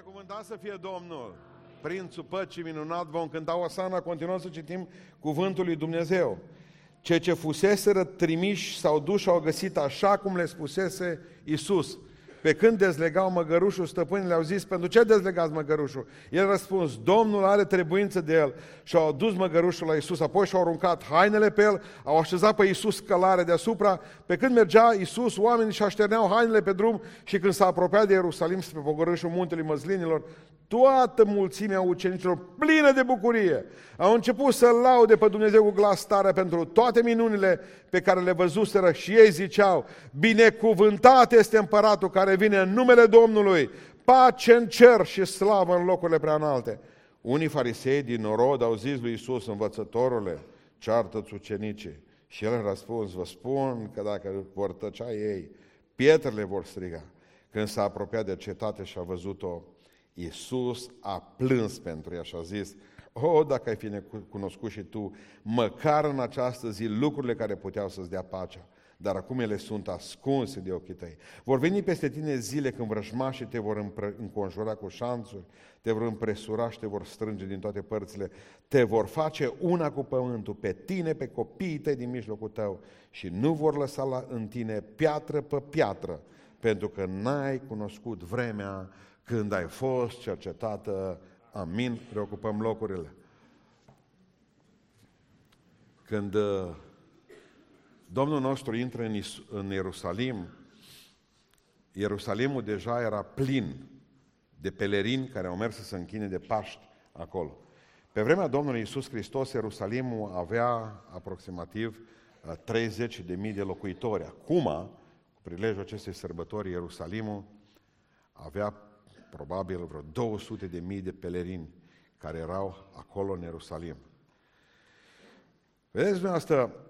Binecuvântat să fie Domnul! Prințul păcii minunat, vom cânta o sana, continuăm să citim cuvântul lui Dumnezeu. Ce ce fuseseră trimiși sau duși au găsit așa cum le spusese Isus. Pe când dezlegau măgărușul, stăpânii le-au zis, pentru ce dezlegați măgărușul? El a răspuns, Domnul are trebuință de el și au adus măgărușul la Isus, apoi și-au aruncat hainele pe el, au așezat pe Isus călare deasupra. Pe când mergea Isus, oamenii și așterneau hainele pe drum și când s-a apropiat de Ierusalim spre pogorâșul muntele măslinilor, toată mulțimea ucenicilor, plină de bucurie, au început să laude pe Dumnezeu cu glas tare pentru toate minunile pe care le văzuseră și ei ziceau, binecuvântat este împăratul care vine în numele Domnului, pace în cer și slavă în locurile prea înalte. Unii farisei din norod au zis lui Isus, învățătorule, ceartă-ți ucenicii. Și el a răspuns, vă spun că dacă vor tăcea ei, pietrele vor striga. Când s-a apropiat de cetate și a văzut-o, Iisus a plâns pentru ea și a zis, o, oh, dacă ai fi cunoscut și tu, măcar în această zi, lucrurile care puteau să-ți dea pacea, dar acum ele sunt ascunse de ochii tăi. Vor veni peste tine zile când vrăjmașii te vor înconjura cu șanțuri, te vor împresura și te vor strânge din toate părțile, te vor face una cu pământul, pe tine, pe copiii tăi din mijlocul tău și nu vor lăsa la, în tine piatră pe piatră, pentru că n-ai cunoscut vremea când ai fost cercetată, amin, reocupăm locurile. Când uh, Domnul nostru intră în, Is- în Ierusalim, Ierusalimul deja era plin de pelerini care au mers să se închine de Paști acolo. Pe vremea Domnului Iisus Hristos, Ierusalimul avea aproximativ 30 uh, de mii de locuitori. Acum, cu prilejul acestei sărbători, Ierusalimul avea probabil vreo 200 de mii de pelerini care erau acolo în Ierusalim. Vedeți, asta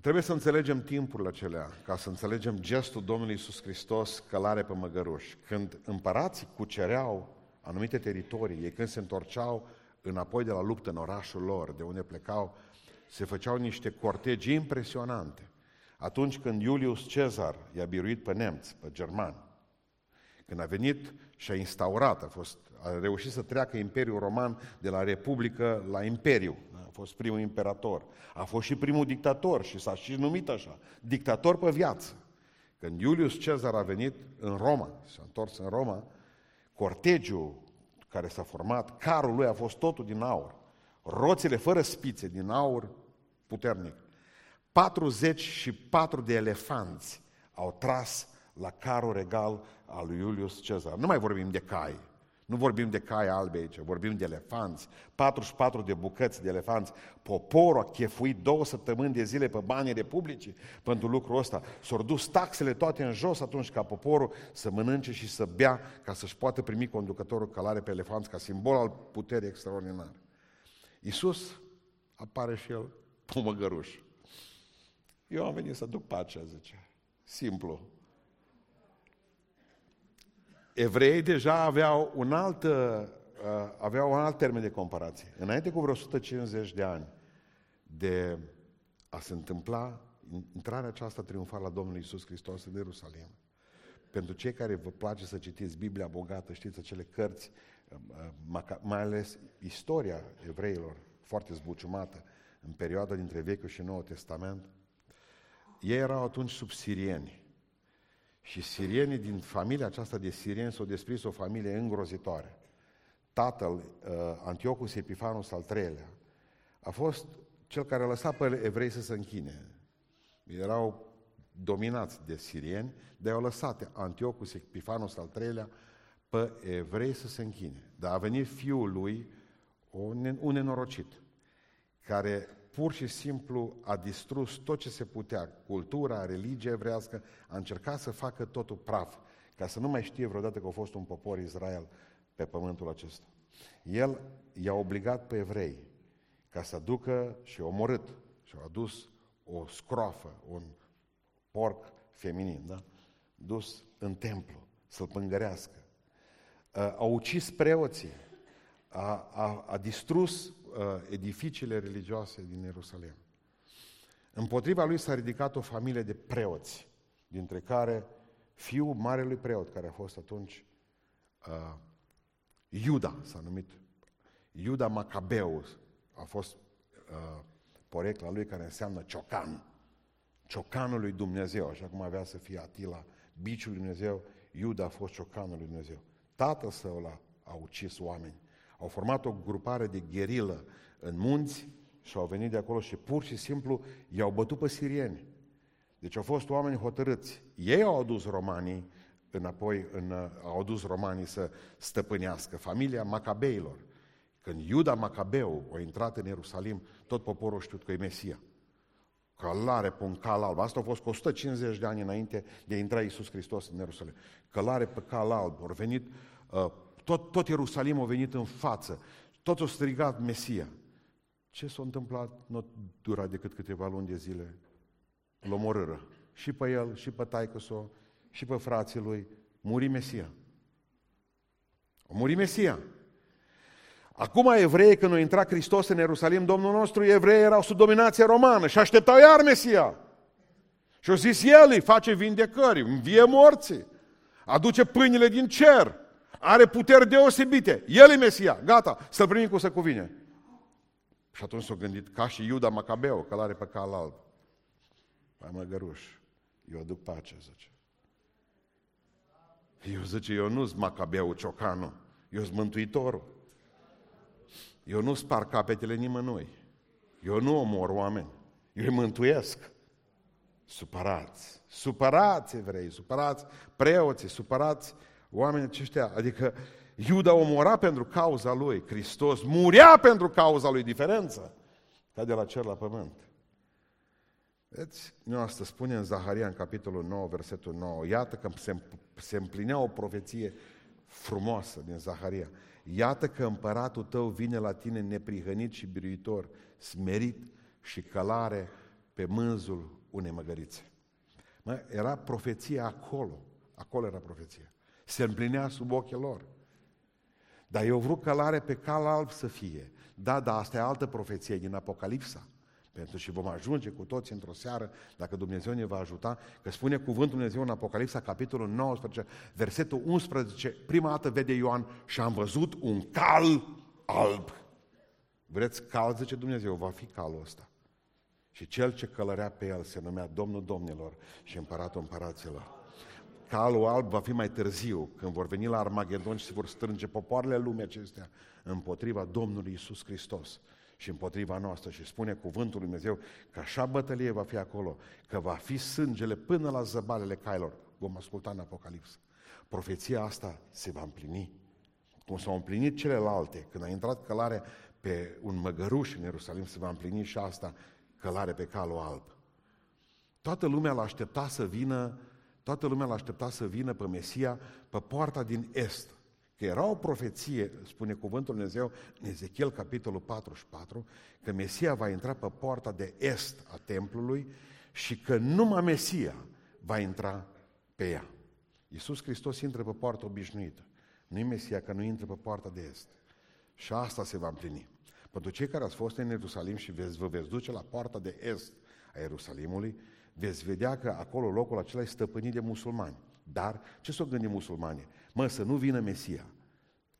trebuie să înțelegem timpurile acelea, ca să înțelegem gestul Domnului Isus Hristos călare pe măgăruși. Când împărații cucereau anumite teritorii, ei când se întorceau înapoi de la luptă în orașul lor, de unde plecau, se făceau niște cortegi impresionante. Atunci când Iulius Cezar i-a biruit pe nemți, pe germani, când a venit și a instaurat, a, fost, a reușit să treacă Imperiul Roman de la Republică la Imperiu. A fost primul imperator. A fost și primul dictator și s-a și numit așa, dictator pe viață. Când Iulius Cezar a venit în Roma, s-a întors în Roma, cortegiul care s-a format, carul lui a fost totul din aur. Roțile fără spițe, din aur puternic. 44 de elefanți au tras la carul regal al lui Iulius Cezar. Nu mai vorbim de cai. Nu vorbim de cai albe aici, vorbim de elefanți. 44 de bucăți de elefanți. Poporul a chefuit două săptămâni de zile pe banii republicii pentru lucrul ăsta. S-au dus taxele toate în jos atunci ca poporul să mănânce și să bea ca să-și poată primi conducătorul călare pe elefanți ca simbol al puterii extraordinare. Iisus apare și el cu măgăruș. Eu am venit să duc pacea, zice. Simplu. Evreii deja aveau un alt, uh, aveau un alt termen de comparație. Înainte cu vreo 150 de ani de a se întâmpla intrarea aceasta triumfală a Domnului Isus Hristos în Ierusalim. Pentru cei care vă place să citiți Biblia bogată, știți acele cărți, uh, mai ales istoria evreilor, foarte zbuciumată, în perioada dintre Vechiul și Noul Testament, ei erau atunci sub sirieni. Și sirienii din familia aceasta de sirieni s-au desprins o familie îngrozitoare. Tatăl, uh, Antiochus Epifanus al treilea, a fost cel care a lăsat pe evrei să se închine. Erau dominați de sirieni, dar au lăsat Antiochus Epifanus al treilea pe evrei să se închine. Dar a venit fiul lui, un nenorocit, care pur și simplu a distrus tot ce se putea, cultura, religia evrească, a încercat să facă totul praf, ca să nu mai știe vreodată că a fost un popor Israel pe pământul acesta. El i-a obligat pe evrei ca să ducă și omorât și a adus o scroafă, un porc feminin, da? dus în templu să-l pângărească. A ucis preoții, a, a, a distrus uh, edificiile religioase din Ierusalim. Împotriva lui s-a ridicat o familie de preoți, dintre care fiul marelui preot, care a fost atunci uh, Iuda s-a numit. Iuda Macabeu a fost uh, porecla lui care înseamnă ciocan. Ciocanul lui Dumnezeu, așa cum avea să fie Atila, biciul lui Dumnezeu, Iuda a fost ciocanul lui Dumnezeu. Tatăl său l-a a ucis oameni. Au format o grupare de gherilă în munți și au venit de acolo și pur și simplu i-au bătut pe sirieni. Deci au fost oameni hotărâți. Ei au adus romanii înapoi, în, au adus romanii să stăpânească. Familia Macabeilor. Când Iuda Macabeu a intrat în Ierusalim, tot poporul știut că e Mesia. Călare pe un cal alb. Asta a fost cu 150 de ani înainte de a intra Iisus Hristos în Ierusalim. Călare pe cal alb. Au venit, uh, tot, tot Ierusalim a venit în față. Tot a strigat Mesia. Ce s-a întâmplat? Nu dura decât câteva luni de zile. L omorâră. Și pe el, și pe taică și pe frații lui. Muri Mesia. A muri Mesia. Acum evrei, când a intrat Hristos în Ierusalim, Domnul nostru, evrei erau sub dominație romană și așteptau iar Mesia. Și au zis, El îi face vindecări, învie morții, aduce pâinile din cer, are puteri deosebite. El e Mesia, gata, să-L primim cu să cuvine. Și atunci s-au gândit, ca și Iuda Macabeu, călare pe cal alb. Mai măgăruș, eu aduc pace, zice. Eu zice, eu nu-s Macabeu Ciocanu, eu sunt Mântuitorul. Eu nu spar capetele nimănui. Eu nu omor oameni. Eu îi mântuiesc. Supărați. Supărați evrei, supărați preoții, supărați oamenii aceștia. Adică Iuda omora pentru cauza lui. Hristos murea pentru cauza lui. Diferență. Ca de la cer la pământ. Vedeți, nu asta spune în Zaharia, în capitolul 9, versetul 9. Iată că se, se împlinea o profeție frumoasă din Zaharia. Iată că împăratul tău vine la tine neprihănit și biruitor, smerit și călare pe mânzul unei măgărițe. Mă, era profeția acolo. Acolo era profeția. Se împlinea sub ochii lor. Dar eu vreau călare pe cal alb să fie. Da, dar asta e altă profeție din Apocalipsa. Pentru și vom ajunge cu toți într-o seară, dacă Dumnezeu ne va ajuta, că spune cuvântul Dumnezeu în Apocalipsa, capitolul 19, versetul 11, prima dată vede Ioan și am văzut un cal alb. Vreți cal, zice Dumnezeu, va fi calul ăsta. Și cel ce călărea pe el se numea Domnul Domnilor și Împăratul Împăraților. Calul alb va fi mai târziu, când vor veni la Armagedon și se vor strânge popoarele lumii acestea împotriva Domnului Isus Hristos și împotriva noastră și spune cuvântul lui Dumnezeu că așa bătălie va fi acolo, că va fi sângele până la zăbalele cailor. Vom asculta în Apocalips. Profeția asta se va împlini. Cum s-au împlinit celelalte, când a intrat călare pe un măgăruș în Ierusalim, se va împlini și asta, călare pe calul alb. Toată lumea l-aștepta să vină, toată lumea l-aștepta să vină pe Mesia pe poarta din Est. Că era o profeție, spune cuvântul Dumnezeu în Ezechiel, capitolul 44, că Mesia va intra pe poarta de est a templului și că numai Mesia va intra pe ea. Iisus Hristos intră pe poarta obișnuită. Nu-i Mesia că nu intră pe poarta de est. Și asta se va împlini. Pentru cei care ați fost în Ierusalim și veți, vă veți duce la poarta de est a Ierusalimului, veți vedea că acolo locul acela e stăpânit de musulmani. Dar ce s-au gândit musulmanii? Mă, să nu vină Mesia.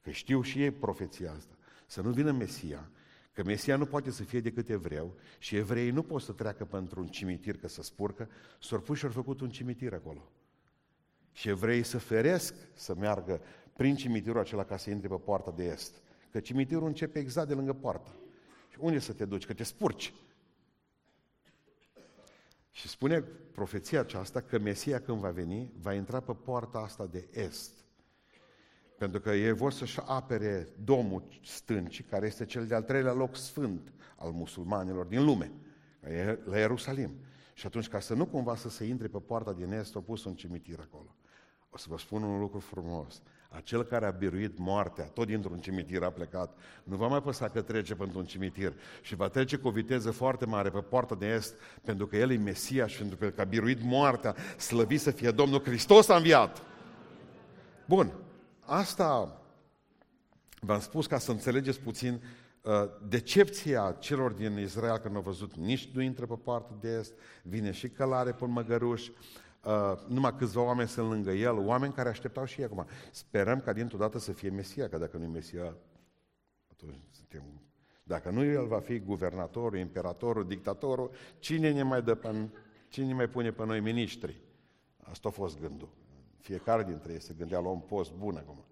Că știu și ei profeția asta. Să nu vină Mesia, că Mesia nu poate să fie decât evreu și evreii nu pot să treacă pentru un cimitir că să spurcă, s-au pus și au făcut un cimitir acolo. Și evreii să feresc să meargă prin cimitirul acela ca să intre pe poarta de est. Că cimitirul începe exact de lângă poartă. Și unde să te duci? Că te spurci. Și spune profeția aceasta că Mesia când va veni, va intra pe poarta asta de est. Pentru că ei vor să-și apere domul stâncii, care este cel de-al treilea loc sfânt al musulmanilor din lume, la Ierusalim. Și atunci, ca să nu cumva să se intre pe poarta din est, au pus un cimitir acolo. O să vă spun un lucru frumos. Acel care a biruit moartea, tot dintr-un cimitir a plecat, nu va mai păsa că trece pentru un cimitir și va trece cu o viteză foarte mare pe poarta de est, pentru că El e Mesia și pentru că a biruit moartea, slăvit să fie Domnul Hristos a înviat. Bun, asta v-am spus ca să înțelegeți puțin uh, decepția celor din Israel când au văzut nici nu intră pe poarta de est, vine și călare pe măgăruș, uh, uh, numai câțiva oameni sunt lângă el, oameni care așteptau și ei acum. Sperăm ca dintr-o dată să fie Mesia, că dacă nu e Mesia, atunci suntem... Dacă nu el va fi guvernatorul, imperatorul, dictatorul, cine ne mai dă pe, cine ne mai pune pe noi miniștri? Asta a fost gândul. Fiecare dintre ei se gândea la un post bun acum.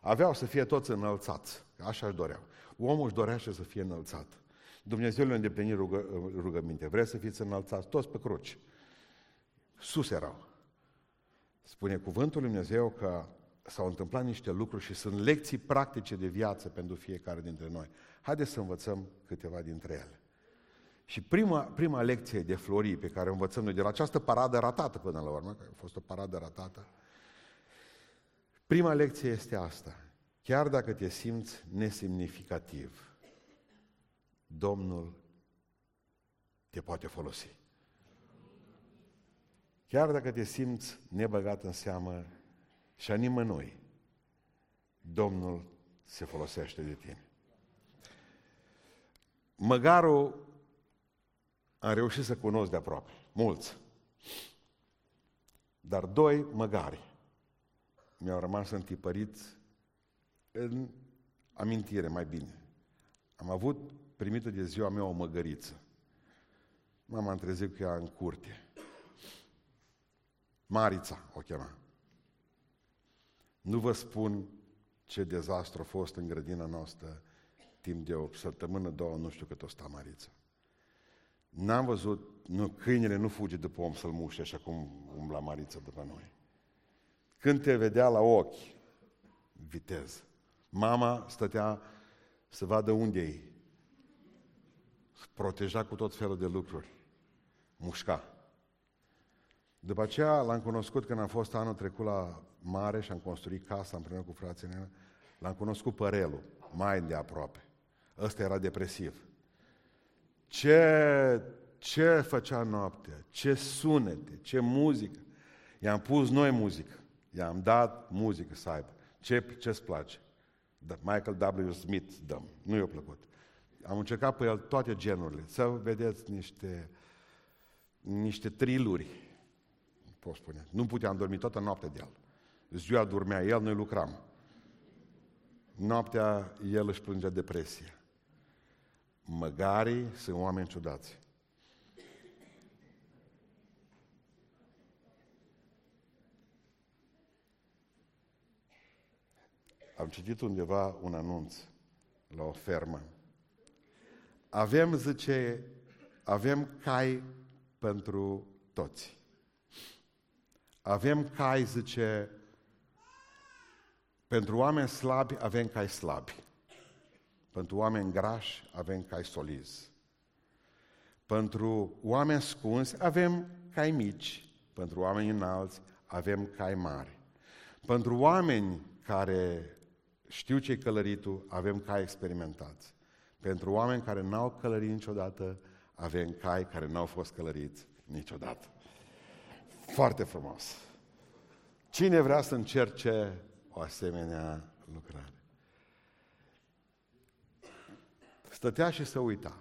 Aveau să fie toți înălțați, așa își doreau. Omul își dorea și să fie înălțat. Dumnezeu le-a îndeplinit rugă, rugăminte. Vreți să fiți înălțați toți pe cruci. Sus erau. Spune cuvântul Lui Dumnezeu că s-au întâmplat niște lucruri și sunt lecții practice de viață pentru fiecare dintre noi. Haideți să învățăm câteva dintre ele. Și prima, prima lecție de florii pe care o învățăm noi de la această paradă ratată până la urmă, că a fost o paradă ratată, prima lecție este asta. Chiar dacă te simți nesemnificativ, Domnul te poate folosi. Chiar dacă te simți nebăgat în seamă și a nimănui, Domnul se folosește de tine. Măgarul am reușit să cunosc de aproape, mulți. Dar doi măgari mi-au rămas întipăriți în amintire, mai bine. Am avut primită de ziua mea o măgăriță. M-am trezit cu ea în curte. Marița o chema. Nu vă spun ce dezastru a fost în grădina noastră timp de o săptămână, două, nu știu cât o sta Marița. N-am văzut, nu, câinele nu fuge după om să-l muște așa cum umbla Marița după noi. Când te vedea la ochi, viteză. Mama stătea să vadă unde e. Proteja cu tot felul de lucruri. Mușca. După aceea l-am cunoscut când am fost anul trecut la mare și am construit casa împreună cu frații mei. L-am cunoscut părelul, mai de aproape. Ăsta era depresiv. Ce, ce făcea noaptea, ce sunete, ce muzică. I-am pus noi muzică, i-am dat muzică să aibă. Ce, ce-ți place? Da, Michael W. Smith dăm, nu i-a plăcut. Am încercat pe el toate genurile, să vedeți niște, niște triluri, pot spune. Nu puteam dormi toată noaptea de el. Ziua dormea el, noi lucram. Noaptea el își plângea depresie. Măgarii sunt oameni ciudați. Am citit undeva un anunț la o fermă. Avem, zice, avem cai pentru toți. Avem cai, zice, pentru oameni slabi avem cai slabi. Pentru oameni grași avem cai solizi. Pentru oameni scunsi avem cai mici. Pentru oameni înalți avem cai mari. Pentru oameni care știu ce-i călăritul, avem cai experimentați. Pentru oameni care n-au călărit niciodată, avem cai care n-au fost călăriți niciodată. Foarte frumos. Cine vrea să încerce o asemenea lucrare? Stătea și se uita.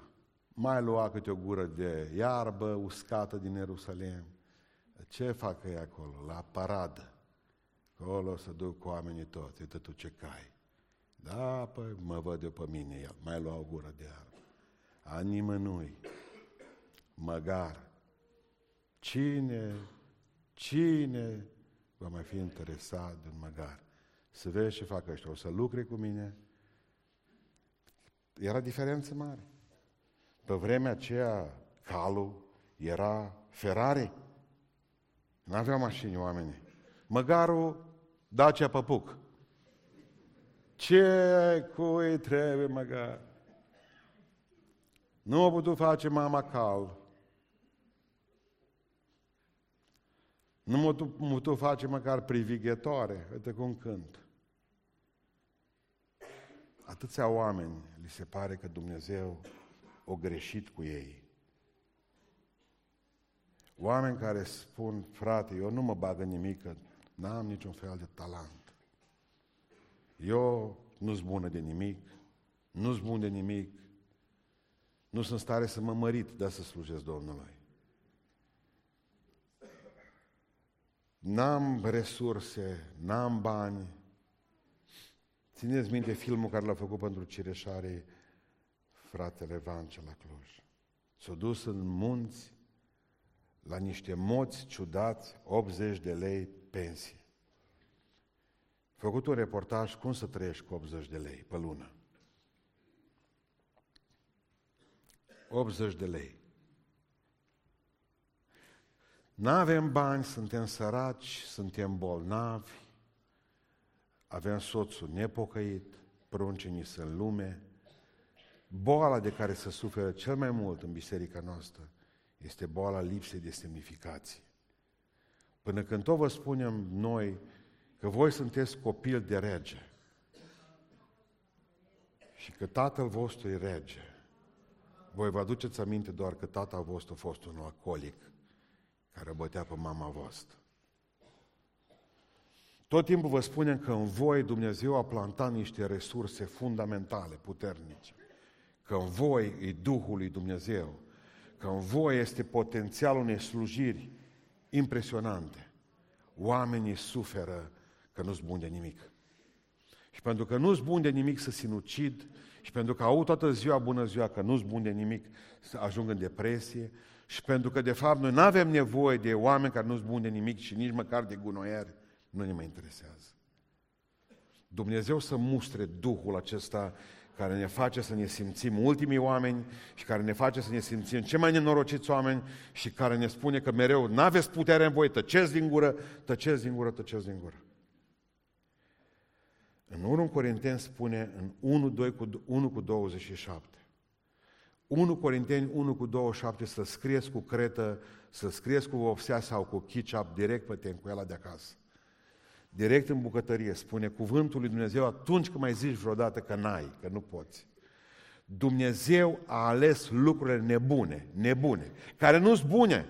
Mai lua câte o gură de iarbă uscată din Ierusalim. Ce fac ei acolo? La paradă. Acolo să duc cu oamenii toți. Uite tu ce cai. Da, păi mă văd eu pe mine el. Mai lua o gură de iarbă. A nimănui. Măgar. Cine, cine va mai fi interesat de un măgar? Să vezi ce fac ăștia. O să lucre cu mine? Era diferență mare. Pe vremea aceea, calul era Ferrari. Nu avea mașini oamenii. Măgarul Dacia Păpuc. Ce cui trebuie măgar? Nu a putut face mama cal. Nu a putut face măcar privighetoare. Uite cum cânt. Atâția oameni li se pare că Dumnezeu o greșit cu ei. Oameni care spun, frate, eu nu mă bag în nimic, că n-am niciun fel de talent. Eu nu-s bună de nimic, nu-s bun de nimic, nu sunt stare să mă mărit, dar să slujesc Domnului. N-am resurse, n-am bani. Țineți minte filmul care l-a făcut pentru Cireșare fratele Vance la Cluj. S-a dus în munți la niște moți ciudați, 80 de lei pensie. A făcut un reportaj cum să trăiești cu 80 de lei pe lună. 80 de lei. Nu avem bani, suntem săraci, suntem bolnavi, avem soțul nepocăit, pruncenii sunt lume. Boala de care se suferă cel mai mult în biserica noastră este boala lipsei de semnificație. Până când tot vă spunem noi că voi sunteți copil de rege și că tatăl vostru e rege, voi vă aduceți aminte doar că tatăl vostru a fost un alcoolic care bătea pe mama voastră. Tot timpul vă spunem că în voi Dumnezeu a plantat niște resurse fundamentale, puternice. Că în voi e Duhul lui Dumnezeu. Că în voi este potențialul unei slujiri impresionante. Oamenii suferă că nu-s bun de nimic. Și pentru că nu-s bun de nimic să sinucid, și pentru că au toată ziua bună ziua că nu-s bun de nimic să ajung în depresie, și pentru că, de fapt, noi nu avem nevoie de oameni care nu-s buni de nimic și nici măcar de gunoieri, nu ne mai interesează. Dumnezeu să mustre Duhul acesta care ne face să ne simțim ultimii oameni și care ne face să ne simțim cei mai nenorociți oameni și care ne spune că mereu n-aveți putere în voi, tăceți din gură, tăceți din gură, tăceți din gură. În 1 Corinteni spune în 1, 2 cu, 1 cu 27. 1 Corinteni 1 cu 27 să scrieți cu cretă, să scrieți cu vopsea sau cu chicap direct pe tencuiala de acasă. Direct în bucătărie, spune cuvântul lui Dumnezeu atunci când mai zici vreodată că n-ai, că nu poți. Dumnezeu a ales lucrurile nebune, nebune, care nu sunt bune,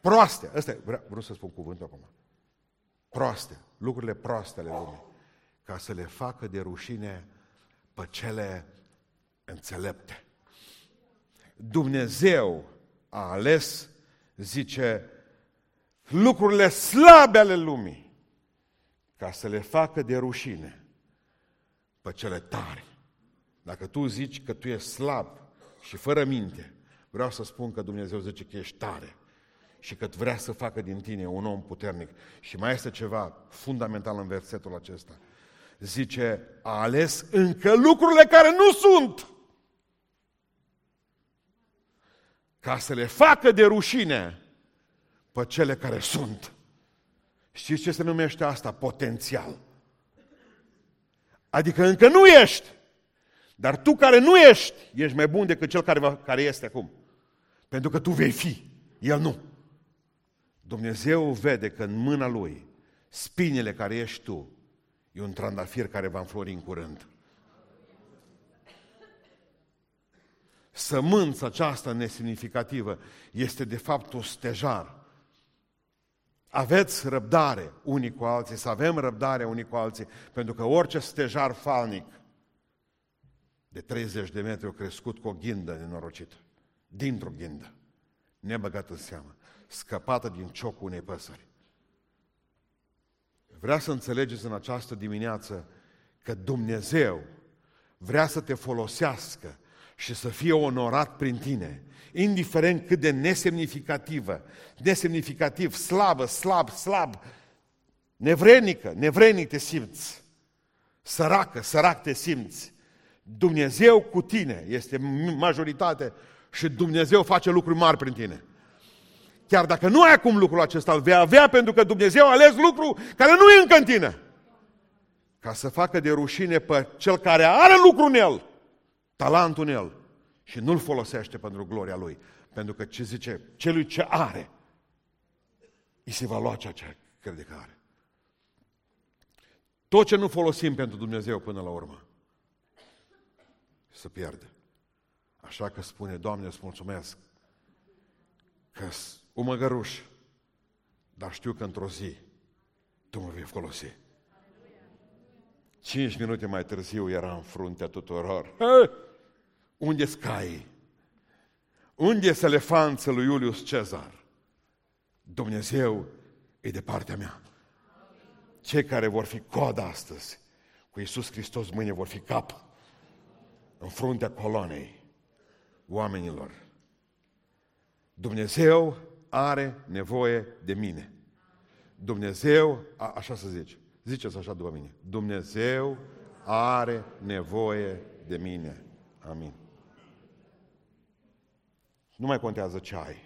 proaste. Asta e, vreau, vreau să spun cuvântul acum. Proaste, lucrurile proaste ale lumii, ca să le facă de rușine pe cele înțelepte. Dumnezeu a ales, zice, lucrurile slabe ale lumii ca să le facă de rușine pe cele tari. Dacă tu zici că tu ești slab și fără minte, vreau să spun că Dumnezeu zice că ești tare și că vrea să facă din tine un om puternic. Și mai este ceva fundamental în versetul acesta. Zice, a ales încă lucrurile care nu sunt ca să le facă de rușine pe cele care sunt. Știți ce se numește asta? Potențial. Adică încă nu ești, dar tu care nu ești, ești mai bun decât cel care, care este acum. Pentru că tu vei fi, el nu. Dumnezeu vede că în mâna Lui spinele care ești tu e un trandafir care va înflori în curând. Sămânța aceasta nesemnificativă este de fapt o stejar. Aveți răbdare unii cu alții, să avem răbdare unii cu alții, pentru că orice stejar falnic de 30 de metri a crescut cu o ghindă nenorocită, dintr-o ghindă, nebăgat în seamă, scăpată din ciocul unei păsări. Vrea să înțelegeți în această dimineață că Dumnezeu vrea să te folosească și să fie onorat prin tine, indiferent cât de nesemnificativă, nesemnificativ, slabă, slab, slab, nevrenică, nevrenic te simți, săracă, sărac te simți. Dumnezeu cu tine este majoritate și Dumnezeu face lucruri mari prin tine. Chiar dacă nu ai acum lucrul acesta, îl vei avea pentru că Dumnezeu a ales lucru care nu e încă în tine. Ca să facă de rușine pe cel care are lucru în el talentul în el și nu-l folosește pentru gloria lui. Pentru că ce zice, celui ce are, îi se va lua ceea ce crede că are. Tot ce nu folosim pentru Dumnezeu până la urmă, să pierde. Așa că spune, Doamne, îți mulțumesc că un măgăruș, dar știu că într-o zi Tu mă vei folosi. Cinci minute mai târziu era în fruntea tuturor. Hey! Unde scai? Unde este elefanță lui Iulius Cezar? Dumnezeu e de partea mea. Cei care vor fi coada astăzi cu Iisus Hristos mâine vor fi cap în fruntea coloanei oamenilor. Dumnezeu are nevoie de mine. Dumnezeu, a, așa să zice, ziceți așa după mine, Dumnezeu are nevoie de mine. Amin. Nu mai contează ce ai.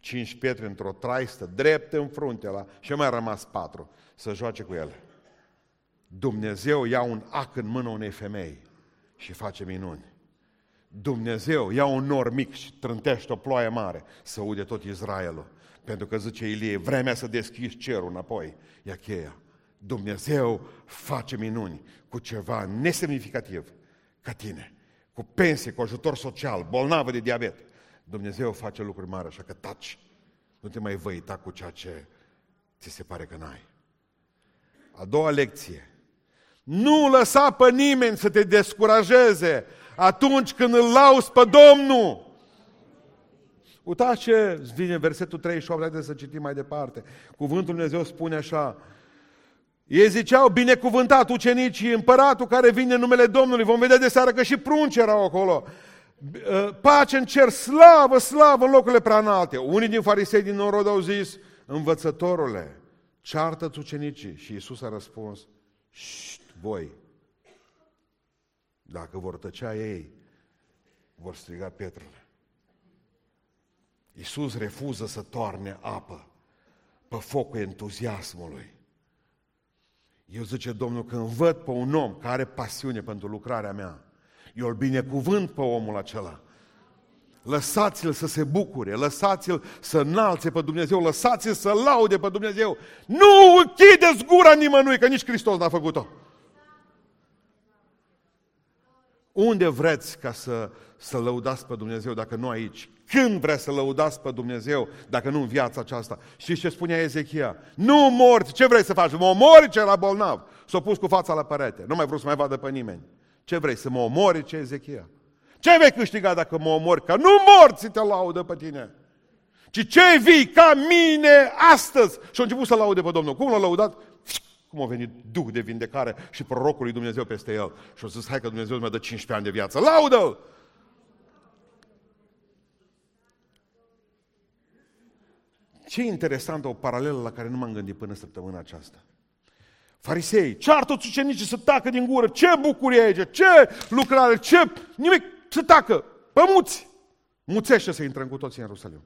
Cinci pietre într-o traistă, drept în frunte la și mai rămas patru să joace cu ele. Dumnezeu ia un ac în mână unei femei și face minuni. Dumnezeu ia un nor mic și trântește o ploaie mare să ude tot Israelul. Pentru că zice Ilie, vremea să deschizi cerul înapoi. E cheia. Dumnezeu face minuni cu ceva nesemnificativ ca tine. Cu pensie, cu ajutor social, bolnavă de diabet. Dumnezeu face lucruri mari, așa că taci. Nu te mai văita cu ceea ce ți se pare că n-ai. A doua lecție. Nu lăsa pe nimeni să te descurajeze atunci când îl lauzi pe Domnul. Uitați ce vine versetul 38, haideți să citim mai departe. Cuvântul Dumnezeu spune așa, ei ziceau, binecuvântat ucenicii, împăratul care vine în numele Domnului. Vom vedea de seară că și prunci erau acolo. Uh, pace în cer, slavă, slavă în locurile prea înalte. Unii din farisei din norod au zis, învățătorule, ceartă-ți ucenicii. Și Iisus a răspuns, Șt, voi, dacă vor tăcea ei, vor striga pietrele. Iisus refuză să toarne apă pe focul entuziasmului. Eu zice Domnul, când văd pe un om care are pasiune pentru lucrarea mea, eu îl binecuvânt pe omul acela. Lăsați-l să se bucure, lăsați-l să înalțe pe Dumnezeu, lăsați-l să laude pe Dumnezeu. Nu închideți gura nimănui, că nici Hristos n-a făcut-o. Unde vreți ca să, să lăudați pe Dumnezeu dacă nu aici? Când vreți să lăudați pe Dumnezeu dacă nu în viața aceasta? Știți ce spunea Ezechia? Nu morți, ce vrei să faci? Mă omori ce era bolnav. S-a pus cu fața la perete. Nu mai vreau să mai vadă pe nimeni. Ce vrei, să mă omori? Ce Ezechia? Ce vei câștiga dacă mă omori? Că nu morți te laudă pe tine. Ci ce vii ca mine astăzi? Și a început să laude pe Domnul. Cum l-a laudat? Cum a venit Duh de vindecare și prorocul lui Dumnezeu peste el. Și a zis, hai că Dumnezeu mi-a dat 15 ani de viață. Laudă-l! Ce interesantă o paralelă la care nu m-am gândit până săptămâna aceasta. Farisei, ceartă ucenicii să tacă din gură. Ce bucurie aici, ce lucrare, ce... Nimic, să tacă, pămuți. Muțește să intrăm cu toții în Ierusalim.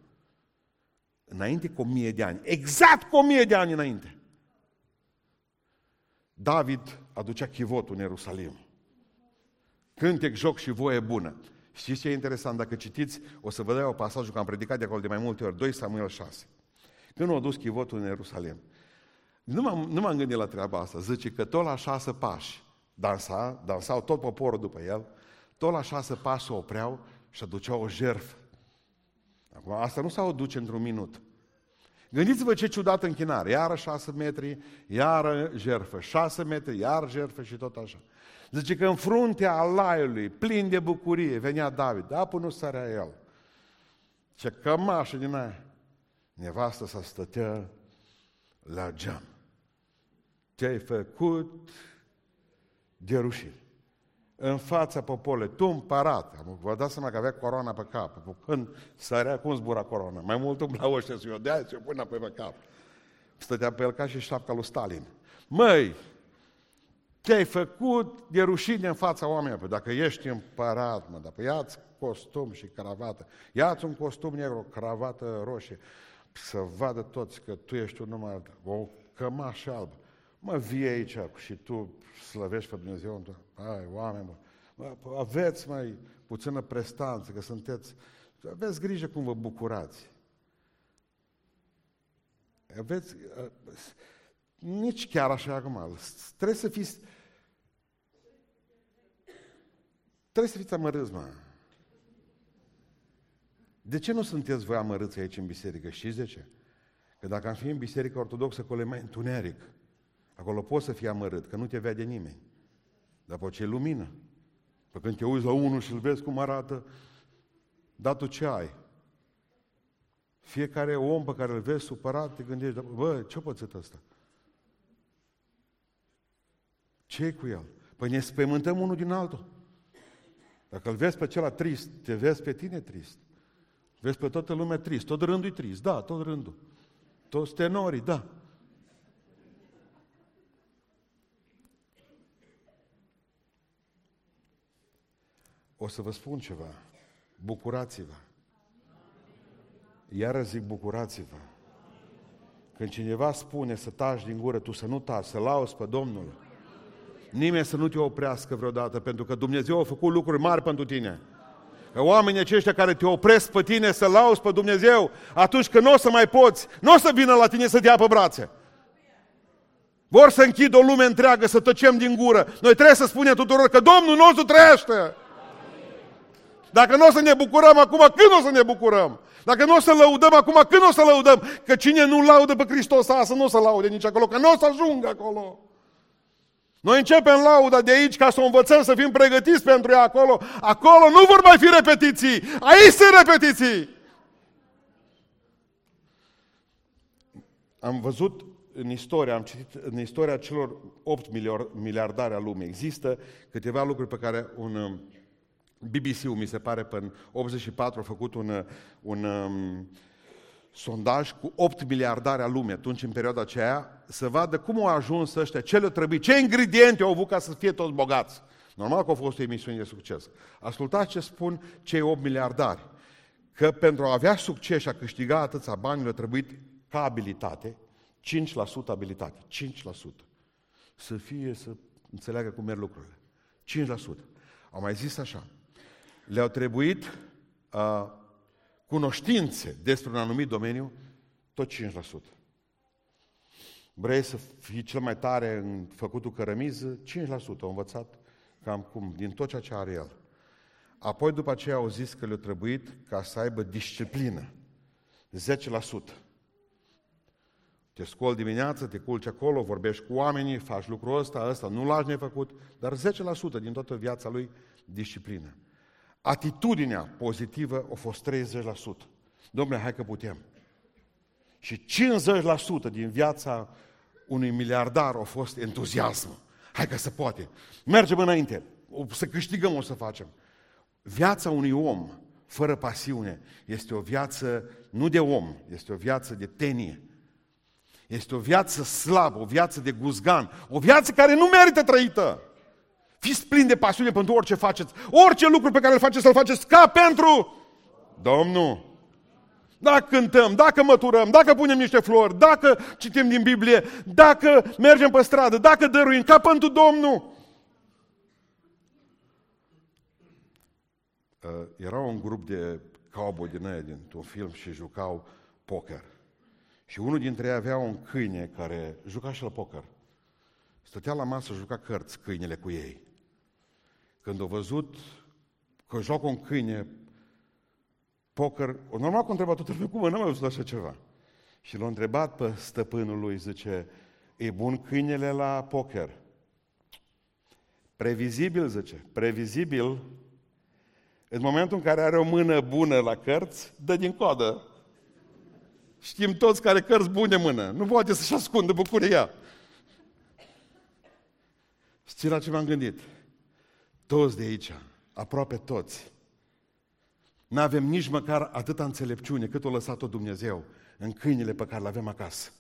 Înainte cu o mie de ani, exact cu o mie de ani înainte. David aducea chivotul în Ierusalim. Cântec, joc și voie bună. Știți ce e interesant? Dacă citiți, o să vă dau o pasajul, că am predicat de acolo de mai multe ori, 2 Samuel 6. Când a dus chivotul în Ierusalim, nu m-am, nu m-am gândit la treaba asta. Zice că tot la șase pași dansa, dansau tot poporul după el, tot la șase pași se opreau și aduceau o jertfă. Acum, asta nu s-au duce într-un minut. Gândiți-vă ce ciudată închinare. Iară șase metri, iară jertfă. Șase metri, iar jertfă și tot așa. Zice că în fruntea alaiului, plin de bucurie, venea David. Da, până nu sărea el. Ce cămașă din aia. Nevastă să stătea la geam. Ce-ai făcut de rușine. În fața poporului, tu împărat, vă dați seama că avea coroana pe cap. Când sărea, cum zbura coroana? Mai mult umbla ăștia să o dea, să o pună pe, pe cap. Stătea pe el ca și șapca lui Stalin. Măi, ce ai făcut de rușine în fața oamenilor? Păi dacă ești împărat, mă, dacă ia-ți costum și cravată, ia-ți un costum negru, o cravată roșie, să vadă toți că tu ești un număr, o cămașă albă. Mă, vii aici și tu slăvești pe Dumnezeu. Ai, oameni, mă, aveți mai puțină prestanță, că sunteți... Aveți grijă cum vă bucurați. Aveți... Nici chiar așa acum. Trebuie să fiți... Trebuie să fiți amărâți, mă. De ce nu sunteți voi amărâți aici în biserică? Știți de ce? Că dacă am fi în biserică ortodoxă, acolo e mai întuneric. Acolo poți să fii amărât, că nu te vede nimeni. Dar poate ce e lumină. Păi când te uiți la unul și îl vezi cum arată, dar tu ce ai? Fiecare om pe care îl vezi supărat, te gândești, bă, ce-o pățit ăsta? ce e cu el? Păi ne spământăm unul din altul. Dacă îl vezi pe acela trist, te vezi pe tine trist. Vezi pe toată lumea trist. Tot rândul e trist. Da, tot rândul. Toți tenorii, da. O să vă spun ceva. Bucurați-vă. Iară zic bucurați-vă. Când cineva spune să taci din gură, tu să nu taci, să lauzi pe Domnul, nimeni să nu te oprească vreodată, pentru că Dumnezeu a făcut lucruri mari pentru tine. Că oamenii aceștia care te opresc pe tine să lauzi pe Dumnezeu, atunci când nu o să mai poți, nu o să vină la tine să te ia pe brațe. Vor să închid o lume întreagă, să tăcem din gură. Noi trebuie să spunem tuturor că Domnul nostru trăiește. Dacă nu o să ne bucurăm acum, când o să ne bucurăm? Dacă nu o să lăudăm acum, când o să lăudăm? Că cine nu laudă pe Hristos asta nu o să laude nici acolo, că nu o să ajungă acolo. Noi începem lauda de aici ca să o învățăm să fim pregătiți pentru ea acolo. Acolo nu vor mai fi repetiții. Aici sunt repetiții. Am văzut în istorie, am citit în istoria celor 8 miliardare a lumii. Există câteva lucruri pe care un um, BBC-ul, mi se pare, până 84 a făcut un, un um, sondaj cu 8 miliardare a lumii atunci în perioada aceea, să vadă cum au ajuns ăștia, ce le trebuie, ce ingrediente au avut ca să fie toți bogați. Normal că a fost o emisiune de succes. Ascultați ce spun cei 8 miliardari. Că pentru a avea succes și a câștiga atâția bani, le-a trebuit ca abilitate, 5% abilitate, 5%. Să fie, să înțeleagă cum merg lucrurile. 5%. Au mai zis așa, le-au trebuit uh, cunoștințe despre un anumit domeniu, tot 5%. Vrei să fii cel mai tare în făcutul cărămiză? 5% au învățat cam cum, din tot ceea ce are el. Apoi după aceea au zis că le-a trebuit ca să aibă disciplină. 10%. Te scoli dimineața, te culci acolo, vorbești cu oamenii, faci lucrul ăsta, ăsta nu l-aș nefăcut, dar 10% din toată viața lui disciplină. Atitudinea pozitivă a fost 30%. Domnule, hai că putem. Și 50% din viața unui miliardar a fost entuziasm. Hai că se poate. Mergem înainte. O să câștigăm, o să facem. Viața unui om fără pasiune este o viață nu de om, este o viață de tenie. Este o viață slabă, o viață de guzgan, o viață care nu merită trăită. Fiți plini de pasiune pentru orice faceți. Orice lucru pe care îl faceți, să-l faceți ca pentru Domnul. Dacă cântăm, dacă măturăm, dacă punem niște flori, dacă citim din Biblie, dacă mergem pe stradă, dacă dăruim, ca pentru Domnul. Uh, era un grup de cowboy din aia, dintr-un film și jucau poker. Și unul dintre ei avea un câine care juca și la poker. Stătea la masă, juca cărți câinele cu ei. Când a văzut că joacă un câine poker, normal că a întrebat toată lumea, cum n-am mai văzut așa ceva. Și l-a întrebat pe stăpânul lui, zice, e bun câinele la poker? Previzibil, zice, previzibil, în momentul în care are o mână bună la cărți, dă din coadă. Știm toți care cărți bune mână. Nu poate să-și ascundă bucuria. Știți la ce m-am gândit? Toți de aici, aproape toți, nu avem nici măcar atâta înțelepciune cât o lăsat-o Dumnezeu în câinile pe care le avem acasă.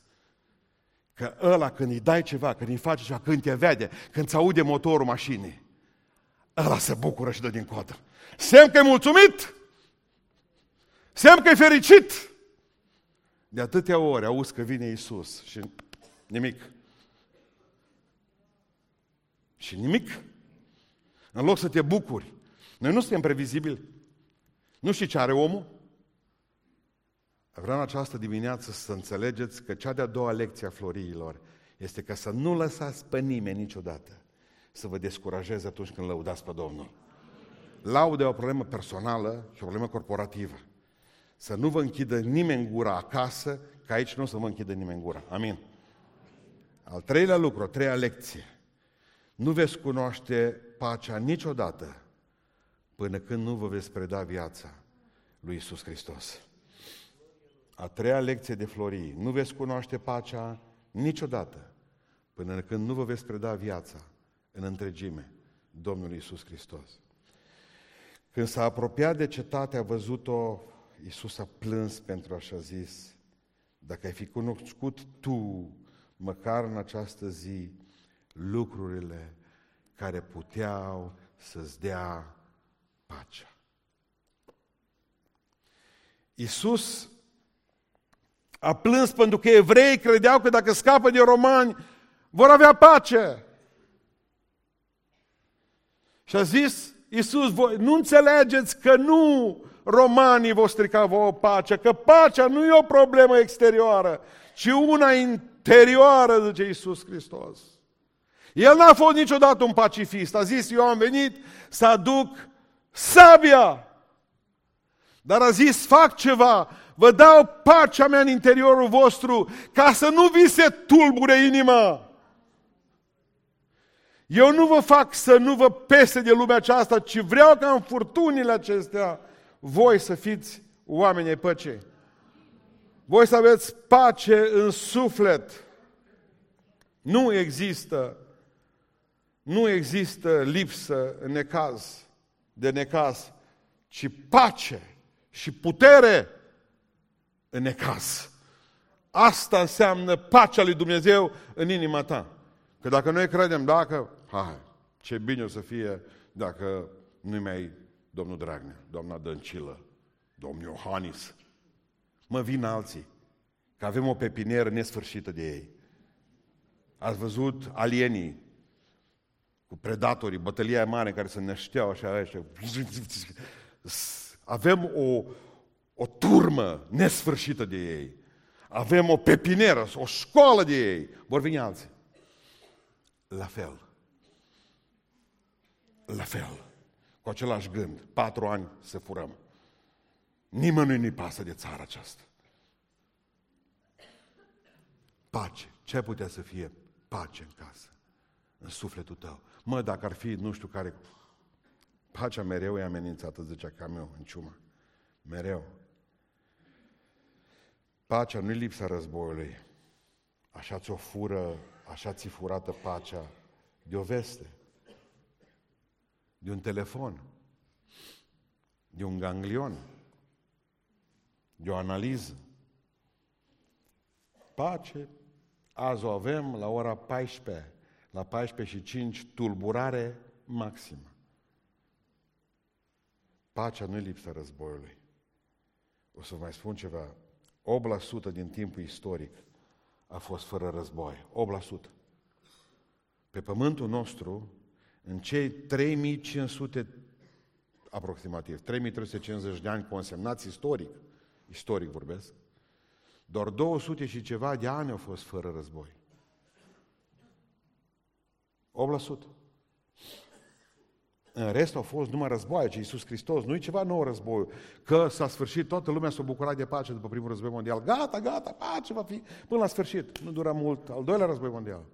Că ăla când îi dai ceva, când îi faci ceva, când te vede, când îți aude motorul mașinii, ăla se bucură și dă din coadă. Semn că e mulțumit, semn că e fericit. De atâtea ori auzi că vine Iisus și nimic. Și nimic. În loc să te bucuri. Noi nu suntem previzibili. Nu știi ce are omul? Vreau în această dimineață să înțelegeți că cea de-a doua lecție a floriilor este că să nu lăsați pe nimeni niciodată să vă descurajeze atunci când lăudați pe Domnul. Laudă e o problemă personală și o problemă corporativă. Să nu vă închidă nimeni gura acasă, că aici nu o să vă închidă nimeni gura. Amin. Al treilea lucru, a treia lecție. Nu veți cunoaște pacea niciodată până când nu vă veți preda viața lui Isus Hristos. A treia lecție de florii. Nu veți cunoaște pacea niciodată până când nu vă veți preda viața în întregime Domnului Isus Hristos. Când s-a apropiat de cetate, a văzut-o, Iisus a plâns pentru așa zis, dacă ai fi cunoscut tu, măcar în această zi, lucrurile care puteau să-ți dea pacea. Iisus a plâns pentru că evrei credeau că dacă scapă de romani, vor avea pace. Și a zis Iisus, voi nu înțelegeți că nu romanii vor strica vouă pacea, că pacea nu e o problemă exterioară, ci una interioară, zice Iisus Hristos. El n-a fost niciodată un pacifist. A zis, eu am venit să aduc sabia. Dar a zis, fac ceva, vă dau pacea mea în interiorul vostru, ca să nu vi se tulbure inima. Eu nu vă fac să nu vă pese de lumea aceasta, ci vreau ca în furtunile acestea voi să fiți oameni ai păcii. Voi să aveți pace în suflet. Nu există, nu există lipsă în necaz, de necaz, ci pace și putere în necaz. Asta înseamnă pacea lui Dumnezeu în inima ta. Că dacă noi credem, dacă, hai, ce bine o să fie dacă nu mai domnul Dragnea, doamna Dăncilă, domnul Iohannis. Mă vin alții, că avem o pepinieră nesfârșită de ei. Ați văzut alienii cu predatorii, bătălia mare care se nășteau așa, așa. Avem o, o turmă nesfârșită de ei. Avem o pepinieră, o școală de ei. Vor veni alții. La fel. La fel. Cu același gând. Patru ani să furăm. Nimănui nu-i pasă de țara aceasta. Pace. Ce putea să fie pace în casă? În sufletul tău. Mă, dacă ar fi, nu știu care... Pacea mereu e amenințată, zicea Cameu în ciuma. Mereu. Pacea nu-i lipsa războiului. Așa ți-o fură așa ți furată pacea de o veste, de un telefon, de un ganglion, de o analiză. Pace, azi o avem la ora 14, la 14 și 5, tulburare maximă. Pacea nu-i lipsa războiului. O să mai spun ceva. 8% din timpul istoric a fost fără război. 8%. Pe pământul nostru, în cei 3500 aproximativ, 3350 de ani consemnați istoric, istoric vorbesc, doar 200 și ceva de ani au fost fără război. 8%. În rest au fost numai războaie, ce Iisus Hristos, nu e ceva nou război, că s-a sfârșit, toată lumea s-a bucurat de pace după primul război mondial. Gata, gata, pace va fi până la sfârșit. Nu dura mult, al doilea război mondial.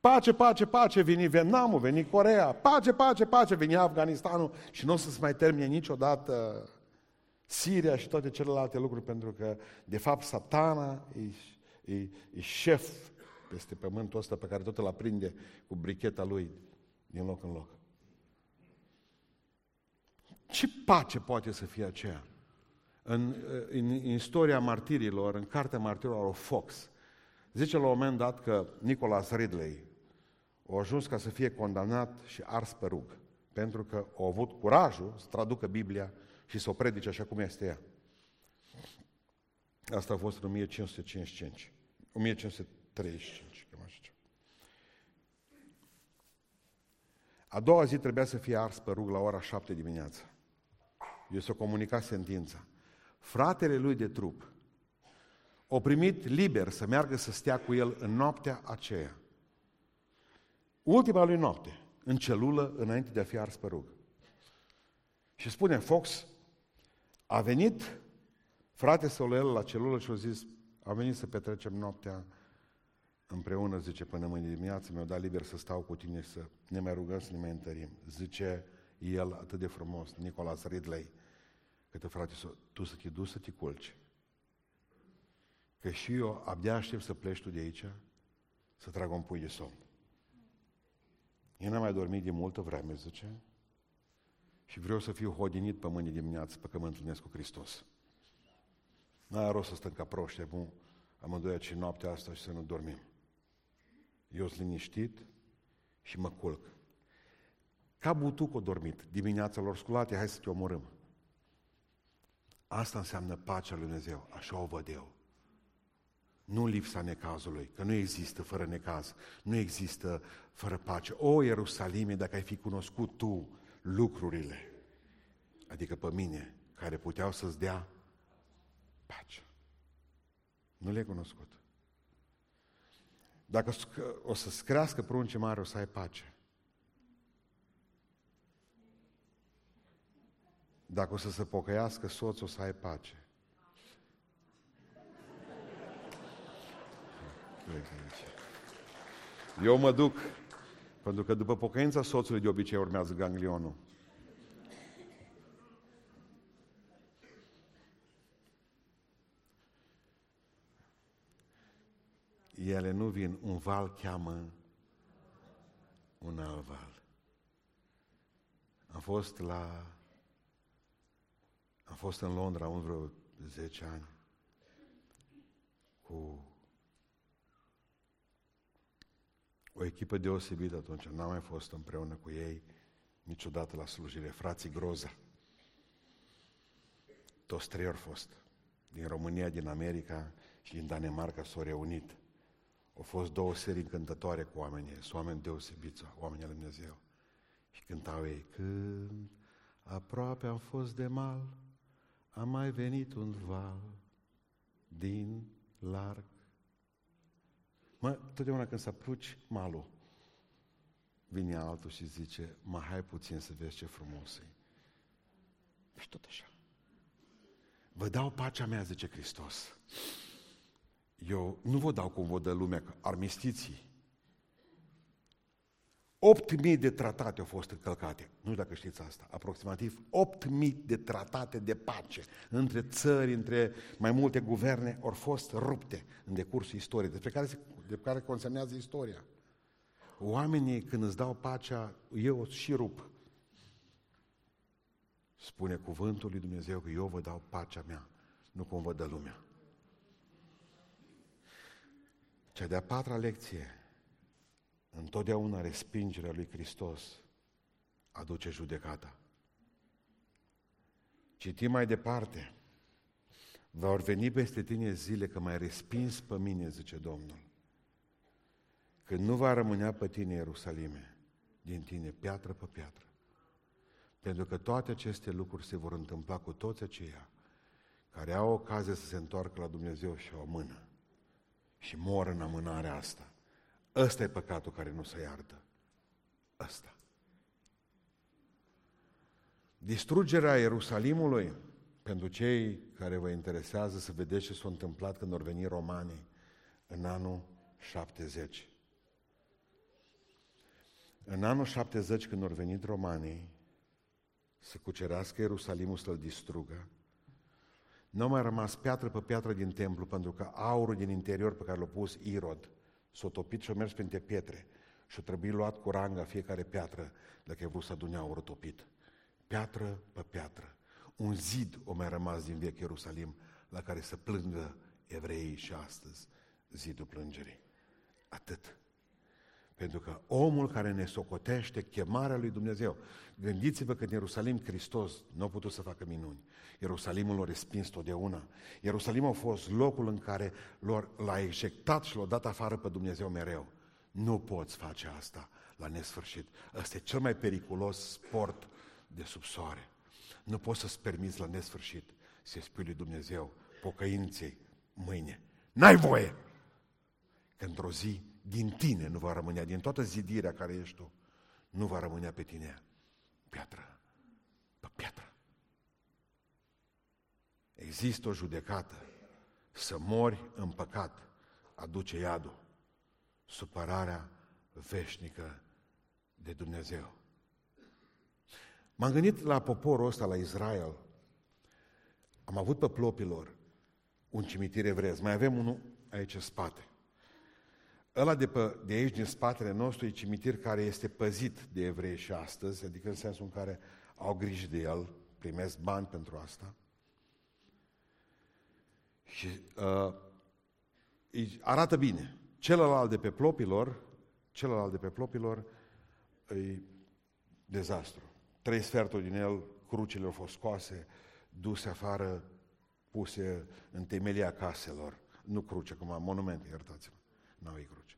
Pace, pace, pace, veni Vietnamul, veni Corea, pace, pace, pace, veni Afganistanul și nu o să se mai termine niciodată Siria și toate celelalte lucruri, pentru că, de fapt, satana e, e, e șef peste pământul ăsta pe care tot îl aprinde cu bricheta lui din loc în loc. Ce pace poate să fie aceea? În, în, în istoria martirilor, în cartea martirilor, Fox, zice la un moment dat că Nicholas Ridley a ajuns ca să fie condamnat și ars pe rug, pentru că au avut curajul să traducă Biblia și să o predice așa cum este ea. Asta a fost în 1555, 1535, cam așa. A doua zi trebuia să fie ars pe rug la ora 7 dimineața. Eu să comunica sentința. Fratele lui de trup o primit liber să meargă să stea cu el în noaptea aceea. Ultima lui noapte, în celulă, înainte de a fi ars pe rug. Și spune Fox, a venit frate el la celulă și a zis, a venit să petrecem noaptea împreună, zice, până mâine dimineață, mi-au dat liber să stau cu tine și să ne mai rugăm, să ne mai întărim. Zice el atât de frumos, Nicolas Ridley, câte frate, tu să te duci să te culci că și eu abia aștept să pleci tu de aici, să trag un pui de somn. Eu n-am mai dormit de multă vreme, zice, și vreau să fiu hodinit pe mâine dimineață, pe că mă întâlnesc cu Hristos. N-are rost să stăm ca proști, bun, amândoi aici noaptea asta și să nu dormim. Eu sunt liniștit și mă culc. Ca butuc dormit, dimineața lor sculate, hai să te omorâm. Asta înseamnă pacea lui Dumnezeu, așa o văd eu. Nu lipsa necazului, că nu există fără necaz, nu există fără pace. O, Ierusalime, dacă ai fi cunoscut tu lucrurile, adică pe mine, care puteau să-ți dea pace. Nu le-ai cunoscut. Dacă o să-ți crească prunce mare, o să ai pace. Dacă o să se pocăiască soțul, o să ai pace. Eu mă duc, pentru că după pocăința soțului de obicei urmează ganglionul. Ele nu vin, un val cheamă un alt val. Am fost la... Am fost în Londra un vreo 10 ani cu o echipă deosebită atunci. N-am mai fost împreună cu ei niciodată la slujire. Frații Groza. Toți trei au fost. Din România, din America și din Danemarca s-au reunit. Au fost două serii încântătoare cu oamenii. Sunt oameni deosebiți, oamenii al Dumnezeu. Și cântau ei, când aproape am fost de mal, a mai venit un val din larg Mă, totdeauna când se apruci malul, vine altul și zice, mă, hai puțin să vezi ce frumos e. Și tot așa. Vă dau pacea mea, zice Hristos. Eu nu vă dau cum vă dă lumea, armistiții. 8.000 de tratate au fost încălcate. Nu știu dacă știți asta. Aproximativ 8.000 de tratate de pace între țări, între mai multe guverne, au fost rupte în decursul istoriei, despre care, de care consemnează istoria. Oamenii, când îți dau pacea, eu și rup. Spune cuvântul lui Dumnezeu că eu vă dau pacea mea, nu cum vă dă lumea. Cea de-a patra lecție Întotdeauna respingerea lui Hristos aduce judecata. Citim mai departe. Va veni peste tine zile că mai respins pe mine, zice Domnul. Când nu va rămânea pe tine Ierusalime, din tine piatră pe piatră. Pentru că toate aceste lucruri se vor întâmpla cu toți aceia care au ocazie să se întoarcă la Dumnezeu și o mână și mor în amânarea asta. Ăsta e păcatul care nu se iartă. Ăsta. Distrugerea Ierusalimului, pentru cei care vă interesează să vedeți ce s-a întâmplat când au venit romanii în anul 70. În anul 70, când au venit romanii să cucerească Ierusalimul, să-l distrugă, nu a mai rămas piatră pe piatră din templu, pentru că aurul din interior pe care l-a pus Irod s-a topit și a mers printre pietre și a trebuit luat cu ranga fiecare piatră dacă ai vrut să adune aurul topit. Piatră pe piatră. Un zid o mai rămas din vechi Ierusalim la care să plângă evreii și astăzi zidul plângerii. Atât. Pentru că omul care ne socotește chemarea lui Dumnezeu, gândiți-vă că în Ierusalim Hristos nu a putut să facă minuni. Ierusalimul l-a respins totdeauna. Ierusalimul a fost locul în care l-a ejectat și l-a dat afară pe Dumnezeu mereu. Nu poți face asta la nesfârșit. Ăsta e cel mai periculos sport de sub soare. Nu poți să-ți permiți la nesfârșit să spui lui Dumnezeu pocăinței mâine. N-ai voie! Că într-o zi din tine nu va rămânea, din toată zidirea care ești tu, nu va rămânea pe tine piatră, pe piatră. Există o judecată. Să mori în păcat aduce iadul, supărarea veșnică de Dumnezeu. M-am gândit la poporul ăsta, la Israel. Am avut pe plopilor un cimitir evrez. Mai avem unul aici în spate. Ăla de, pe, de aici, din spatele nostru, e cimitir care este păzit de evrei și astăzi, adică în sensul în care au grijă de el, primesc bani pentru asta. Și uh, arată bine. Celălalt de pe plopilor, celălalt de pe plopilor, e dezastru. Trei sferturi din el, crucile au fost scoase, duse afară, puse în temelia caselor. Nu cruce, cum monumente, iertați-mă. N-au ei cruce.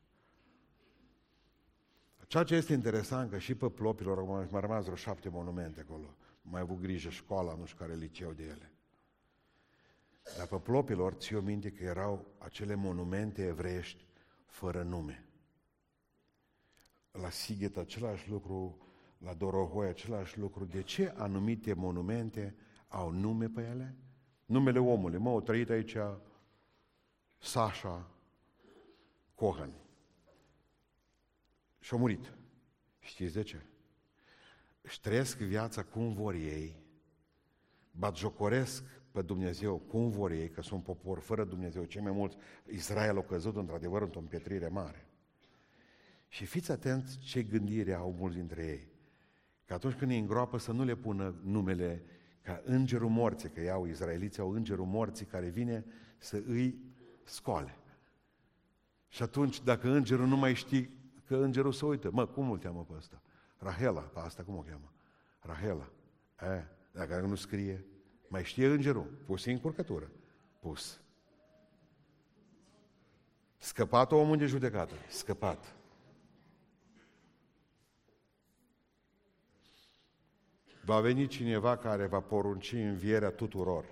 Ceea ce este interesant, că și pe plopilor au mai rămas vreo șapte monumente acolo. Mai avut grijă școala, nu știu care liceu de ele. Dar pe plopilor ți o minte că erau acele monumente evreiești fără nume. La Sighet același lucru, la Dorohoi același lucru. De ce anumite monumente au nume pe ele? Numele omului. Mă, au trăit aici Sasha Cohen. Și au murit. Știți de ce? Își trăiesc viața cum vor ei, batjocoresc pe Dumnezeu cum vor ei, că sunt popor fără Dumnezeu, cei mai mulți, Israel a căzut într-adevăr într-o împietrire mare. Și fiți atenți ce gândire au mulți dintre ei. Că atunci când îi îngroapă să nu le pună numele ca îngerul morții, că iau izraeliții, au îngerul morții care vine să îi scoale. Și atunci, dacă îngerul nu mai știi, că îngerul se uită, mă, cum îl cheamă pe ăsta? Rahela, pe asta cum o cheamă? Rahela. E, dacă nu scrie, mai știe îngerul? Pus în curcătură. Pus. Scăpat omul de judecată. Scăpat. Va veni cineva care va porunci învierea tuturor.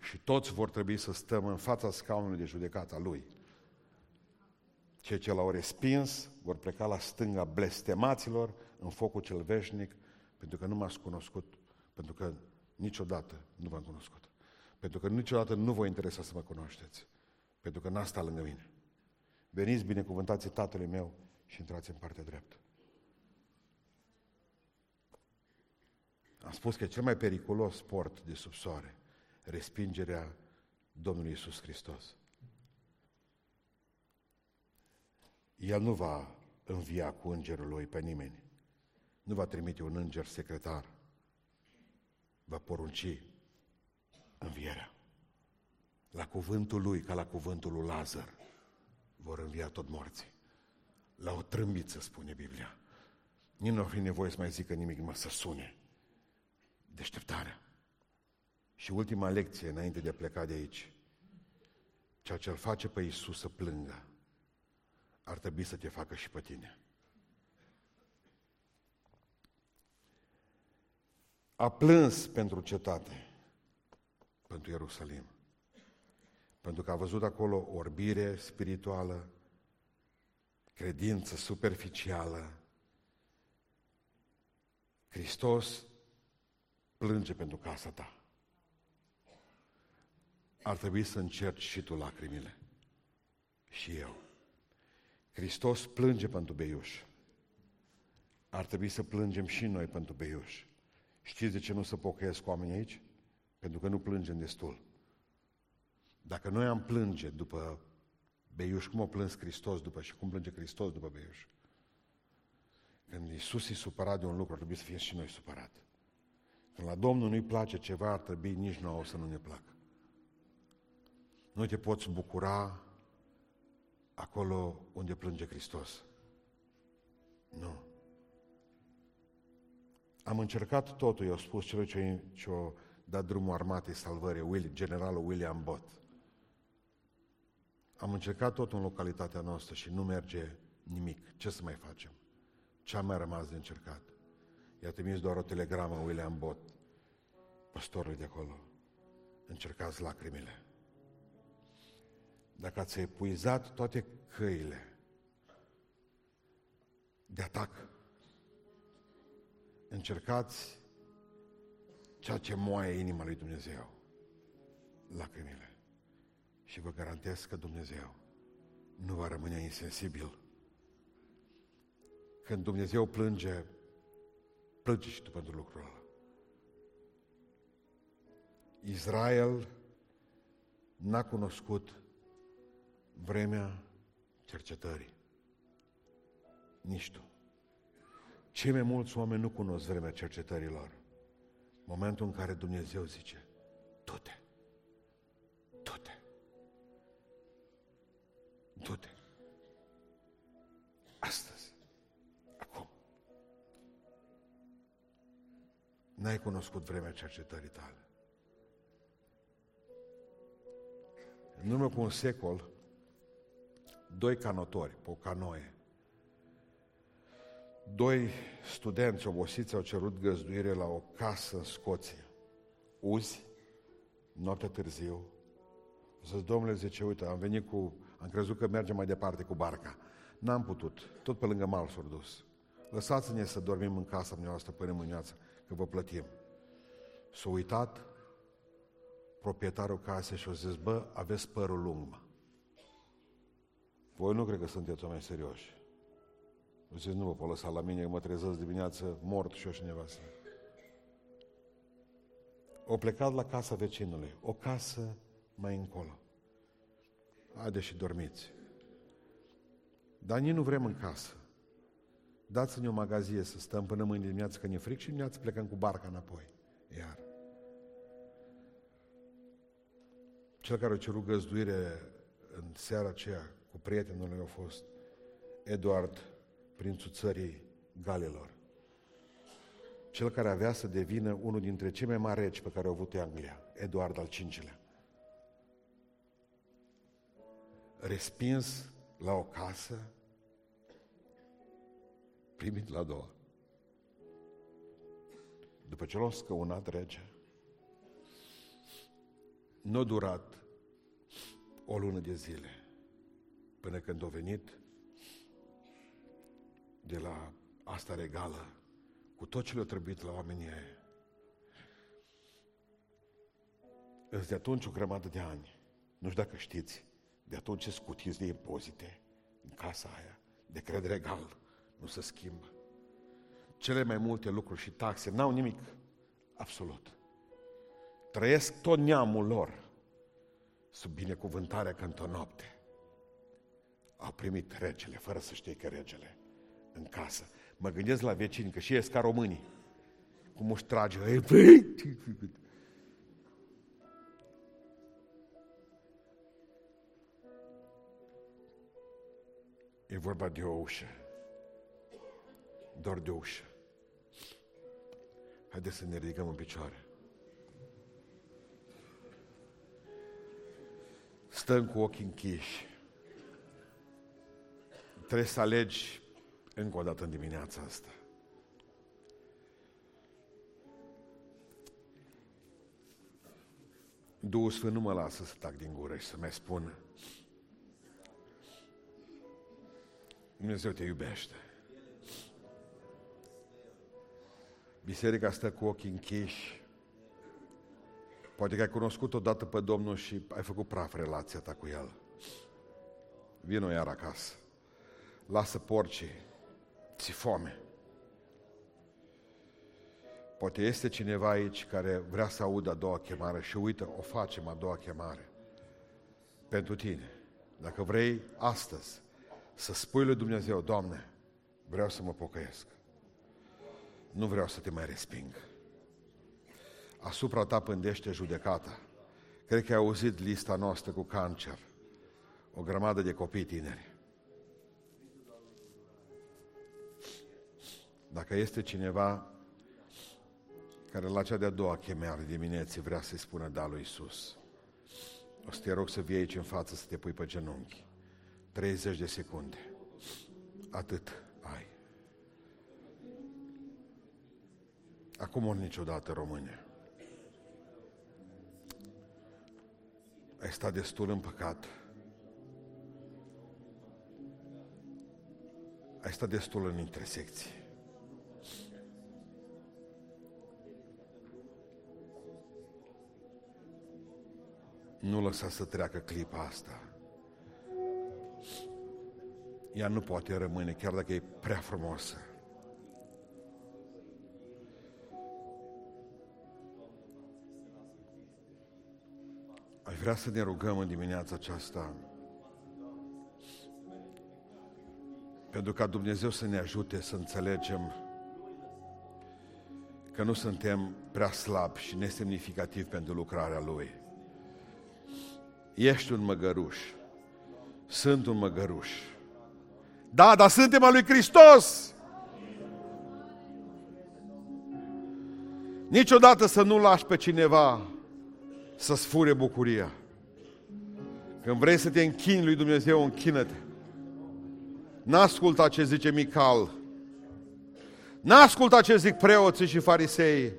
Și toți vor trebui să stăm în fața scaunului de judecată a Lui. Cei ce l-au respins vor pleca la stânga blestemaților în focul cel veșnic, pentru că nu m-ați cunoscut pentru că niciodată nu v-am cunoscut. Pentru că niciodată nu vă interesa să mă cunoașteți. Pentru că n-a stat lângă mine. Veniți binecuvântați Tatălui meu și intrați în partea dreaptă. Am spus că e cel mai periculos sport de sub soare, respingerea Domnului Isus Hristos. El nu va învia cu îngerul lui pe nimeni. Nu va trimite un înger secretar va porunci învierea. La cuvântul lui, ca la cuvântul lui Lazar, vor învia tot morții. La o trâmbiță, spune Biblia. Nici nu ar fi nevoie să mai zică nimic, mă să sune. Deșteptarea. Și ultima lecție, înainte de a pleca de aici. Ceea ce îl face pe Iisus să plângă, ar trebui să te facă și pe tine. a plâns pentru cetate, pentru Ierusalim. Pentru că a văzut acolo orbire spirituală, credință superficială. Hristos plânge pentru casa ta. Ar trebui să încerci și tu lacrimile. Și eu. Hristos plânge pentru beiuș. Ar trebui să plângem și noi pentru beiuș. Știți de ce nu se pocăiesc oamenii aici? Pentru că nu plângem destul. Dacă noi am plânge după Beiuș, cum o plâns Hristos după și cum plânge Hristos după Beiuș? Când Iisus e supărat de un lucru, ar trebui să fie și noi supărat. Când la Domnul nu-i place ceva, ar trebui nici nouă să nu ne placă. Nu te poți bucura acolo unde plânge Hristos. Nu. Am încercat totul, i-au spus celor ce, ce au dat drumul armatei salvării, generalul William Bott. Am încercat tot în localitatea noastră și nu merge nimic. Ce să mai facem? Ce a mai rămas de încercat? I-a trimis doar o telegramă William Bott, păstorului de acolo. Încercați lacrimile. Dacă ați epuizat toate căile de atac, încercați ceea ce moaie inima lui Dumnezeu, lacrimile. Și vă garantez că Dumnezeu nu va rămâne insensibil. Când Dumnezeu plânge, plânge și tu pentru lucrul ăla. Israel n-a cunoscut vremea cercetării. Nici tu. Cei mai mulți oameni nu cunosc vremea cercetărilor. Momentul în care Dumnezeu zice, du-te, du-te, du-te. Astăzi, acum. N-ai cunoscut vremea cercetării tale. În urmă cu un secol, doi canotori pe o canoie, doi studenți obosiți au cerut găzduire la o casă în Scoția. Uzi, noapte târziu, zis, domnule, zice, uite, am venit cu, am crezut că mergem mai departe cu barca. N-am putut, tot pe lângă mal s dus. Lăsați-ne să dormim în casa noastră până mâneață, că vă plătim. S-a uitat proprietarul casei și a zis, bă, aveți părul lung, mă. Voi nu cred că sunteți oameni serioși. Zice, nu vă pot lăsa la mine, că mă trezesc dimineață mort și eu și nevastă. O plecat la casa vecinului, o casă mai încolo. Haide și dormiți. Dar nici nu vrem în casă. Dați-ne o magazie să stăm până mâine dimineață, că ne fric și dimineață plecăm cu barca înapoi. Iar. Cel care a cerut găzduire în seara aceea cu prietenul lui a fost Eduard, prințul țării Galilor. Cel care avea să devină unul dintre cei mai mari regi pe care au avut Anglia, Eduard al V-lea. Respins la o casă, primit la a doua. După ce l-a scăunat rege, nu a durat o lună de zile până când a venit de la asta regală cu tot ce le-a trebuit la oamenii aia. Îți de atunci o grămadă de ani. Nu știu dacă știți, de atunci scutiți de impozite în casa aia, de cred regal, nu se schimbă. Cele mai multe lucruri și taxe n-au nimic, absolut. Trăiesc tot neamul lor sub binecuvântarea că într-o noapte a primit regele, fără să știe că regele, în casă. Mă gândesc la vecini, că și ies ca românii. Cum își trage. E vorba de o ușă. Doar de o ușă. Haideți să ne ridicăm în picioare. Stăm cu ochii închiși. Trebuie să alegi încă o dată în dimineața asta. Duhul Sfânt nu mă lasă să tac din gură și să mai spun Dumnezeu te iubește. Biserica stă cu ochii închiși. Poate că ai cunoscut odată pe Domnul și ai făcut praf relația ta cu El. Vino iar acasă lasă porcii, ți foame. Poate este cineva aici care vrea să audă a doua chemare și uită, o facem a doua chemare. Pentru tine. Dacă vrei astăzi să spui lui Dumnezeu, Doamne, vreau să mă pocăiesc. Nu vreau să te mai resping. Asupra ta pândește judecata. Cred că ai auzit lista noastră cu cancer. O grămadă de copii tineri. Dacă este cineva care la cea de-a doua chemare dimineții vrea să-i spună da lui Isus, o să te rog să vii aici în față să te pui pe genunchi. 30 de secunde. Atât ai. Acum ori niciodată, române. Ai stat destul în păcat. Ai stat destul în intersecții. Nu lăsa să treacă clipa asta. Ea nu poate rămâne, chiar dacă e prea frumoasă. Ai vrea să ne rugăm în dimineața aceasta pentru ca Dumnezeu să ne ajute să înțelegem că nu suntem prea slabi și nesemnificativi pentru lucrarea Lui. Ești un măgăruș. Sunt un măgăruș. Da, dar suntem al lui Hristos! Niciodată să nu lași pe cineva să-ți fure bucuria. Când vrei să te închini lui Dumnezeu, închină-te. N-asculta ce zice Mical. N-asculta ce zic preoții și farisei.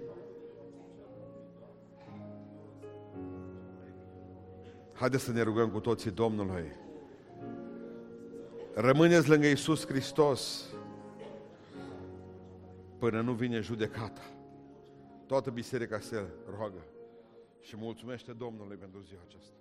Haideți să ne rugăm cu toții Domnului. Rămâneți lângă Iisus Hristos până nu vine judecata. Toată biserica se roagă și mulțumește Domnului pentru ziua aceasta.